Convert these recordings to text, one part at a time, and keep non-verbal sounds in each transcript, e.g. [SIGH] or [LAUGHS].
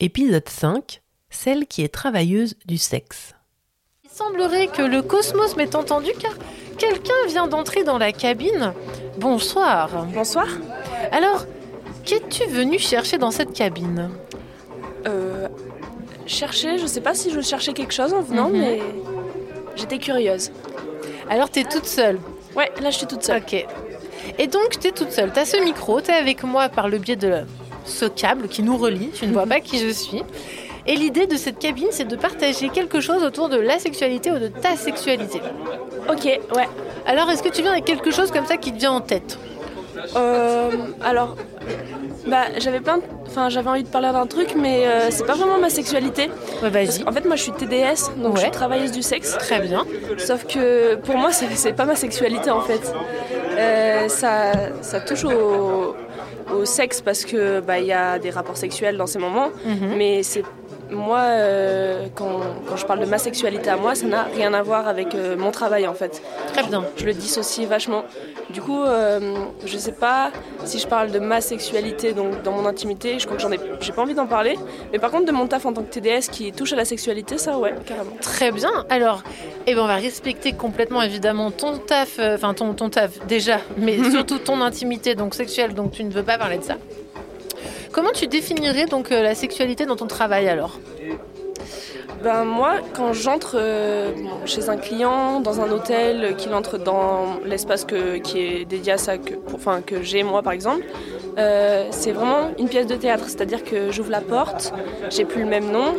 Épisode 5 Celle qui est travailleuse du sexe. Il semblerait que le cosmos m'ait entendu car quelqu'un vient d'entrer dans la cabine. Bonsoir. Bonsoir. Alors, qu'es-tu venu chercher dans cette cabine? Euh, chercher, je sais pas si je cherchais quelque chose en venant, Mhm. mais j'étais curieuse. Alors, t'es toute seule? Ouais, là je suis toute seule. Ok. Et donc, t'es toute seule. T'as ce micro, t'es avec moi par le biais de ce câble qui nous relie. Tu ne vois pas qui je suis. Et l'idée de cette cabine, c'est de partager quelque chose autour de la sexualité ou de ta sexualité. Ok, ouais. Alors, est-ce que tu viens avec quelque chose comme ça qui te vient en tête? Euh, alors, bah j'avais plein, de- enfin j'avais envie de parler d'un truc, mais euh, c'est pas vraiment ma sexualité. Ouais, Vas-y. qu'en fait, moi je suis TDS, donc je suis travailleuse du sexe. Très bien. Sauf que pour moi, c'est c'est pas ma sexualité en fait. Euh, ça, ça touche au, au sexe parce que bah il y a des rapports sexuels dans ces moments, Mhm. mais c'est moi euh, quand, quand je parle de ma sexualité à moi, ça n'a rien à voir avec euh, mon travail en fait. Très bien. Je le dissocie vachement. Du coup, euh, je sais pas si je parle de ma sexualité donc dans mon intimité, je crois que j'en ai, j'ai pas envie d'en parler. Mais par contre, de mon taf en tant que TDS qui touche à la sexualité, ça ouais, carrément. Très bien. Alors, eh ben, on va respecter complètement évidemment ton taf, euh, enfin ton, ton taf déjà, mais [LAUGHS] surtout ton intimité donc sexuelle, donc tu ne veux pas parler de ça. Comment tu définirais donc euh, la sexualité dans ton travail alors? Ben moi, quand j'entre euh, chez un client, dans un hôtel, euh, qu'il entre dans l'espace qui est dédié à ça, que, que j'ai moi par exemple, c'est vraiment une pièce de théâtre. C'est-à-dire que j'ouvre la porte, j'ai plus le même nom,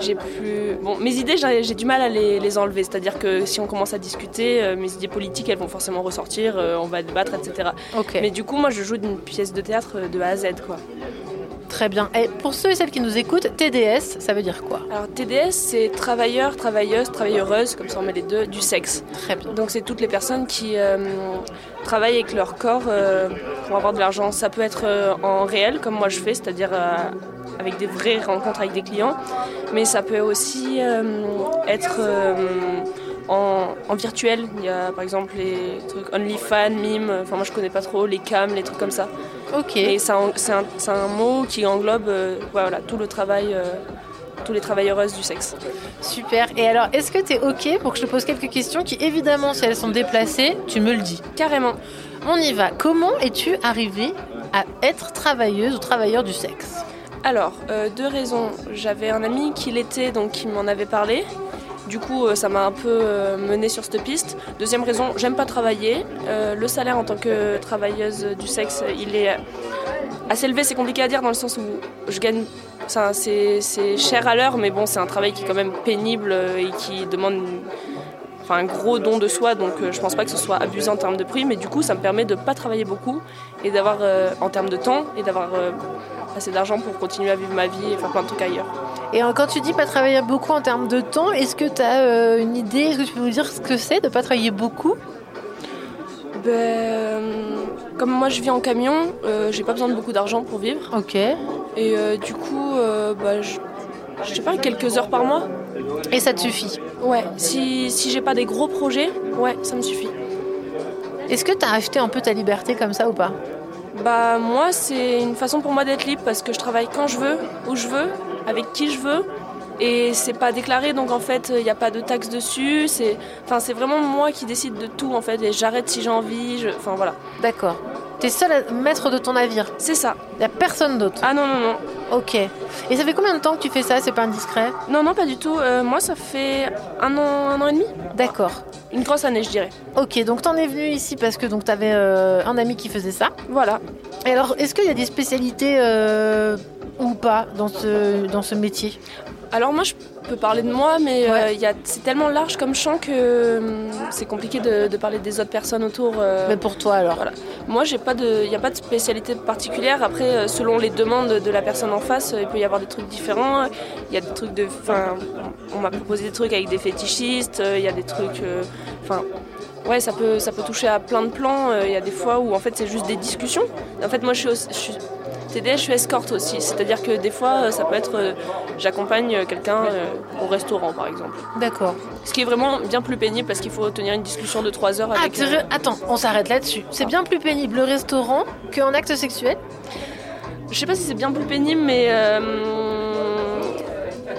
j'ai plus... Bon, mes idées, j'ai du mal à les, les enlever. C'est-à-dire que si on commence à discuter, euh, mes idées politiques, elles vont forcément ressortir, euh, on va débattre, etc. Ok. Mais du coup, moi, je joue d'une pièce de théâtre euh, de A à Z, quoi. Très bien. Et pour ceux et celles qui nous écoutent, TDS, ça veut dire quoi? Alors, TDS, c'est travailleur, travailleuse, travailleureuse, comme ça on met les deux, du sexe. Très bien. Donc c'est toutes les personnes qui euh, travaillent avec leur corps euh, pour avoir de l'argent. Ça peut être euh, en réel, comme moi je fais, c'est-à-dire avec des vraies rencontres avec des clients, mais ça peut aussi euh, être euh, en, en virtuel. Il y a par exemple les trucs OnlyFans, Mime, enfin moi je connais pas trop, les cams, les trucs comme ça. Ok. Et c'est un, mot qui englobe euh, voilà, tout le travail, euh, tous les travailleuses du sexe. Super. Et alors, est-ce que tu es ok pour que je te pose quelques questions qui, évidemment, si elles sont déplacées, tu me le dis Carrément. On y va. Comment es-tu arrivée à être travailleuse ou travailleur du sexe? Alors, euh, deux raisons. J'avais un ami qui l'était, donc qui m'en avait parlé. Du coup, euh, ça m'a un peu euh, mené sur cette piste. Deuxième raison, j'aime pas travailler. Le salaire en tant que travailleuse du sexe, il est assez élevé. C'est compliqué à dire dans le sens où je gagne. C'est cher à l'heure, mais bon, c'est un travail qui est quand même pénible et qui demande enfin, un gros don de soi. Donc, je pense pas que ce soit abusé en termes de prix. Mais du coup, ça me permet de pas travailler beaucoup et d'avoir, en termes de temps, et d'avoir assez d'argent pour continuer à vivre ma vie et faire plein de trucs ailleurs. Et euh, quand tu dis pas travailler beaucoup en termes de temps, est-ce que tu as une idée Est-ce que tu peux nous dire ce que c'est de pas travailler beaucoup? Ben, euh, comme moi je vis en camion, euh, j'ai pas besoin de beaucoup d'argent pour vivre. Ok. Et euh, du coup, euh, bah, je, je sais pas, quelques heures par mois. Et ça te suffit? Ouais, si, si j'ai pas des gros projets, ouais, ça me suffit. Est-ce que tu as acheté un peu ta liberté comme ça ou pas? Bah moi c'est une façon pour moi d'être libre parce que je travaille quand je veux, où je veux, avec qui je veux. Et c'est pas déclaré donc en fait il n'y a pas de taxe dessus. C'est enfin, c'est vraiment moi qui décide de tout en fait et j'arrête si j'ai envie. je- Enfin voilà. D'accord. T'es seul à- maître de ton navire. C'est ça. Y a personne d'autre. Ah non non non. Ok. Et ça fait combien de temps que tu fais ça? C'est pas indiscret? Non non pas du tout. Euh, moi ça fait un an, un an et demi. D'accord. Une grosse année je dirais. Ok, donc t'en es venu ici parce que donc t'avais euh, un ami qui faisait ça. Voilà. Et alors, est-ce qu'il y a des spécialités euh, ou pas dans ce, dans ce métier? Alors moi je peux parler de moi mais euh, Ouais. il y a- c'est tellement large comme champ que hum, c'est compliqué de, de parler des autres personnes autour. euh, Mais pour toi alors Voilà. Moi, j'ai pas de, il n'y a pas de spécialité particulière. Après, euh, selon les demandes de la personne en face, euh, il peut y avoir des trucs différents. Il y a des trucs de, enfin, on m'a proposé des trucs avec des fétichistes. euh, Il y a des trucs, euh, enfin, ouais, ça peut, ça peut toucher à plein de plans. Euh, Il y a des fois où en fait c'est juste des discussions. En fait, moi, je suis, aussi- je suis TDS, je suis escorte aussi. C'est-à-dire que des fois, euh, ça peut être, euh, j'accompagne quelqu'un euh, au restaurant, par exemple. D'accord. Ce qui est vraiment bien plus pénible parce qu'il faut tenir une discussion de 3 heures Ah, avec. veux- attends, on s'arrête là-dessus. C'est bien plus pénible le restaurant qu'un acte sexuel? Je sais pas si c'est bien plus pénible, mais euh,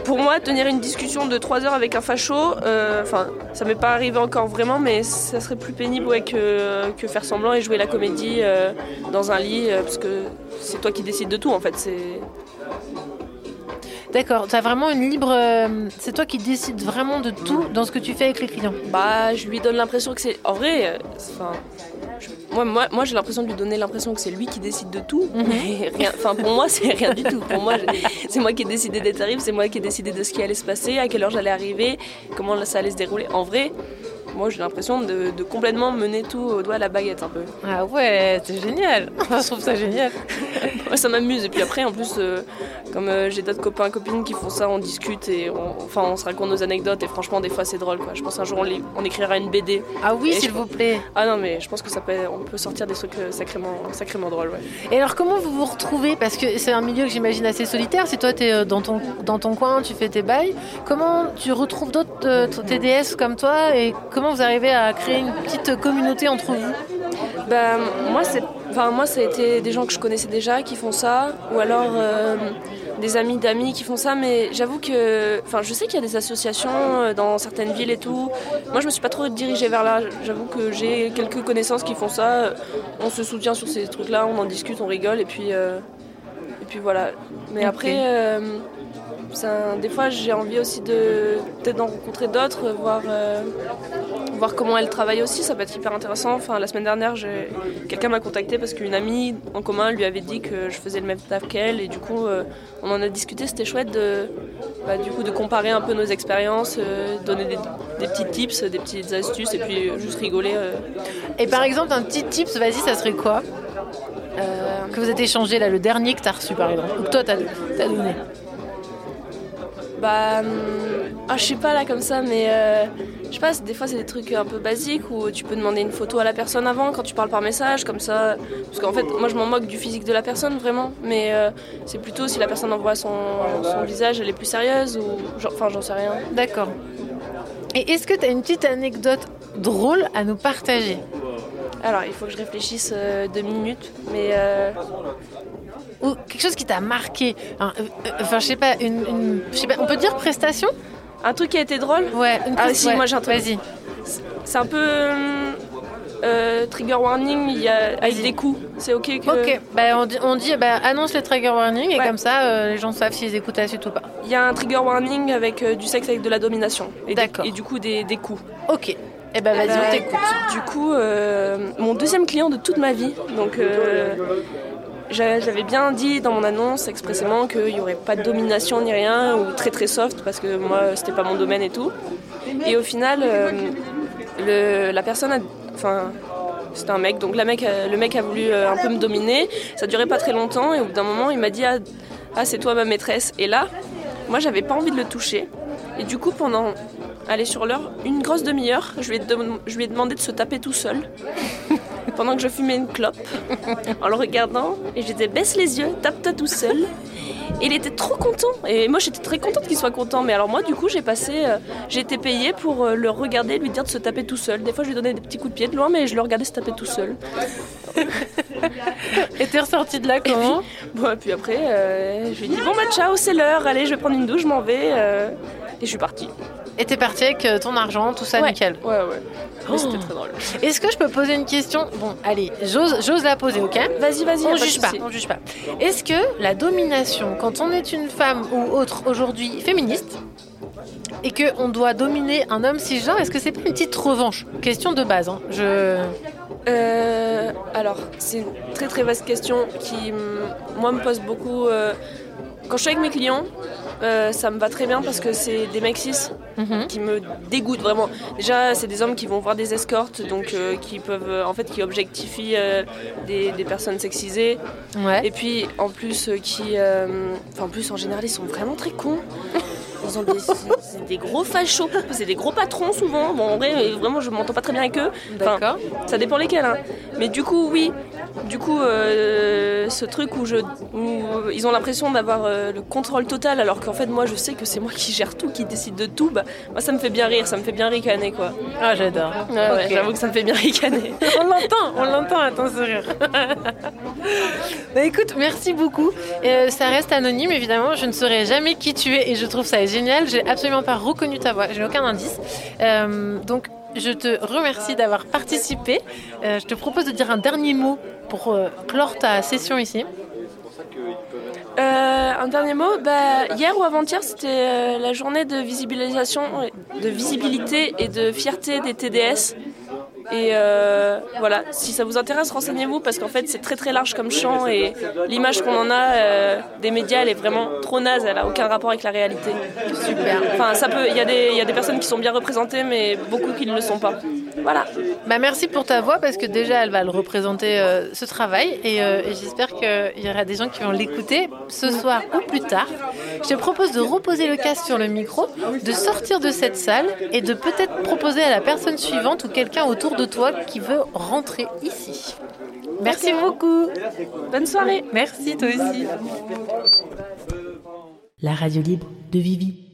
pour moi, tenir une discussion de 3 heures avec un facho, euh, enfin, ça m'est pas arrivé encore vraiment, mais ça serait plus pénible ouais, que, que faire semblant et jouer la comédie euh, dans un lit, euh, parce que c'est toi qui décides de tout en fait. C'est D'accord, tu as vraiment une libre. euh, c'est toi qui décides vraiment de tout dans ce que tu fais avec les clients. Bah, je lui donne l'impression que c'est. En vrai, enfin, moi, moi, moi j'ai l'impression de lui donner l'impression que c'est lui qui décide de tout. Mhm. Mais rien. Enfin, pour moi, c'est rien du tout. Pour moi, c'est moi qui ai décidé des tarifs, c'est moi qui ai décidé de ce qui allait se passer, à quelle heure j'allais arriver, comment ça allait se dérouler. En vrai, moi, j'ai l'impression de, de complètement mener tout au doigt à la baguette un peu. Ah ouais, c'est génial. [LAUGHS] Je trouve ça génial. [LAUGHS] Ouais, ça m'amuse. Et puis après, en plus, euh, comme euh, j'ai d'autres copains, copines qui font ça, on discute et on, enfin, on se raconte nos anecdotes. Et franchement, des fois, c'est drôle. Quoi. Je pense un jour, on, écrira une BD. Ah oui, Et s'il je- vous plaît. Ah non, mais je pense que ça peut, on peut sortir des trucs euh, sacrément, sacrément drôles. Ouais. Et alors, comment vous vous retrouvez? Parce que c'est un milieu que j'imagine assez solitaire. Si toi, tu es dans ton, dans ton coin, tu fais tes bails, comment tu retrouves d'autres TDS comme toi et comment vous arrivez à créer une petite communauté entre vous Ben, moi, c'est, enfin, moi, ça a été des gens que je connaissais déjà qui font ça, ou alors euh, des amis d'amis qui font ça. Mais j'avoue que, enfin, je sais qu'il y a des associations euh, dans certaines villes et tout. Moi, je me suis pas trop dirigée vers là. J'avoue que j'ai quelques connaissances qui font ça. On se soutient sur ces trucs-là, on en discute, on rigole, et puis, euh, et puis voilà. Mais après. euh, ça- des fois, j'ai envie aussi de peut-être d'en rencontrer d'autres, voir, voir comment elles travaillent aussi. Ça peut être hyper intéressant. Enfin, la semaine dernière, quelqu'un m'a contacté parce qu'une amie en commun lui avait dit que je faisais le même taf qu'elle, et du coup, euh, on en a discuté. C'était chouette de, bah, du coup, de comparer un peu nos expériences, euh, donner des, des petits tips, des petites astuces, et puis juste rigoler. euh. Et par exemple, un petit tips, vas-y, ça serait quoi? Que vous êtes échangé là, le dernier que tu as reçu par exemple, ou que toi, tu as, donné Bah, hum, ah, je sais pas là comme ça, mais euh, je sais pas, des fois c'est des trucs un peu basiques où tu peux demander une photo à la personne avant quand tu parles par message, comme ça. Parce qu'en fait, moi je m'en moque du physique de la personne vraiment, mais euh, c'est plutôt si la personne envoie son, son visage, elle est plus sérieuse ou. genre- Enfin, j'en sais rien. D'accord. Et est-ce que tu as une petite anecdote drôle à nous partager? Alors, il faut que je réfléchisse euh, deux minutes, mais. Ou quelque chose qui t'a marqué Un- euh, euh, Enfin, je sais pas, une, une- je sais pas, on peut dire prestation? Un truc qui a été drôle, Ouais, une Ah, si, ouais, moi, j'ai un truc. Vas-y. c'est un peu. euh, trigger warning, il y a, avec des coups. C'est ok que. Ok, bah, on dit, on dit bah, annonce les trigger warning et Ouais. comme ça euh, les gens savent s'ils écoutent la suite ou pas. Il y a un trigger warning avec euh, du sexe avec de la domination. Et, des- D'accord. et du coup des, des coups. Ok, et ben vas-y, on Euh, t'écoute. Du coup, mon deuxième client de toute ma vie. Donc, j'avais bien dit dans mon annonce expressément qu'il n'y aurait pas de domination ni rien, ou très très soft, parce que moi, c'était pas mon domaine et tout. Et au final, euh, la personne a. Enfin. C'était un mec, donc le mec a voulu euh, un peu me dominer. Ça durait pas très longtemps et au bout d'un moment, il m'a dit Ah, ah, c'est toi ma maîtresse. Et là, moi, j'avais pas envie de le toucher. Et du coup, pendant, allez, sur l'heure, une grosse demi-heure, je lui ai demandé de se taper tout seul. Pendant que je fumais une clope, en le regardant. Et je disais Baisse les yeux, tape-toi tout seul. Et il était trop content. Et moi, j'étais très contente qu'il soit content. Mais alors, moi, du coup, j'ai passé. euh, j'ai été payée pour euh, le regarder lui dire de se taper tout seul. Des fois, je lui donnais des petits coups de pied de loin, mais je le regardais se taper tout seul. [LAUGHS] Et t'es ressorti de là comment Bon, et puis après, euh, je lui ai dit Bon, bah, ciao, c'est l'heure. Allez, je vais prendre une douche, je m'en vais. et je suis partie. Et t'es parti avec euh, ton argent, tout ça ouais. nickel. Ouais, ouais. Mais Oh. c'était très drôle. Est-ce que je peux poser une question? Bon, allez, j'ose la poser, ok? Vas-y, vas-y. On juge pas, on juge pas. Est-ce que la domination, quand on est une femme ou autre aujourd'hui féministe, et que on doit dominer un homme cisgenre, est-ce que c'est pas une petite revanche? Question de base. hein. Je... Euh, alors, c'est une très très vaste question qui, hum, moi, me pose beaucoup. euh, quand je suis avec mes clients, euh, ça me va très bien parce que c'est des mecs cis Mhm. qui me dégoûtent vraiment. Déjà, c'est des hommes qui vont voir des escortes, donc euh, qui peuvent, euh, en fait, qui objectifient euh, des, des personnes sexisées. Ouais. Et puis, en plus, qui, enfin, en plus, en général, ils sont vraiment très cons. Ils ont des, c'est- des gros fachos, c'est des gros patrons souvent. Bon, en vrai, vraiment, je m'entends pas très bien avec eux. Enfin, D'accord. ça dépend lesquels. hein. Mais du coup, oui, du coup, euh, ce truc où, je, où ils ont l'impression d'avoir euh, le contrôle total, alors qu'en fait, moi, je sais que c'est moi qui gère tout, qui décide de tout, bah, moi, ça me fait bien rire, ça me fait bien ricaner, quoi. Ah, j'adore. Ouais, ouais, Ok. J'avoue que ça me fait bien ricaner. [LAUGHS] On l'entend, on l'entend à ton sourire. bah écoute, merci beaucoup. Euh, ça reste anonyme, évidemment. Je ne saurais jamais qui tu es et je trouve ça génial. J'ai absolument pas reconnu ta voix. J'ai aucun indice. Donc, je te remercie d'avoir participé. Je te propose de dire un dernier mot pour euh, clore ta session ici. Euh, un dernier mot, bah, hier ou avant-hier, c'était euh, la journée de visibilisation, de visibilité et de fierté des TDS. Et euh, voilà, si ça vous intéresse, renseignez-vous parce qu'en fait c'est très très large comme champ et l'image qu'on en a euh, des médias elle est vraiment trop naze, elle a aucun rapport avec la réalité. Super. Enfin, ça peut, il y, y a des personnes qui sont bien représentées mais beaucoup qui ne le sont pas. Voilà. Bah merci pour ta voix parce que déjà elle va le représenter euh, ce travail et, euh, et j'espère qu'il y aura des gens qui vont l'écouter ce soir ou plus tard. Je te propose de reposer le casque sur le micro, de sortir de cette salle et de peut-être proposer à la personne suivante ou quelqu'un autour de toi qui veut rentrer ici. Merci beaucoup. Bonne soirée. Merci toi aussi. La radio libre de Vivi.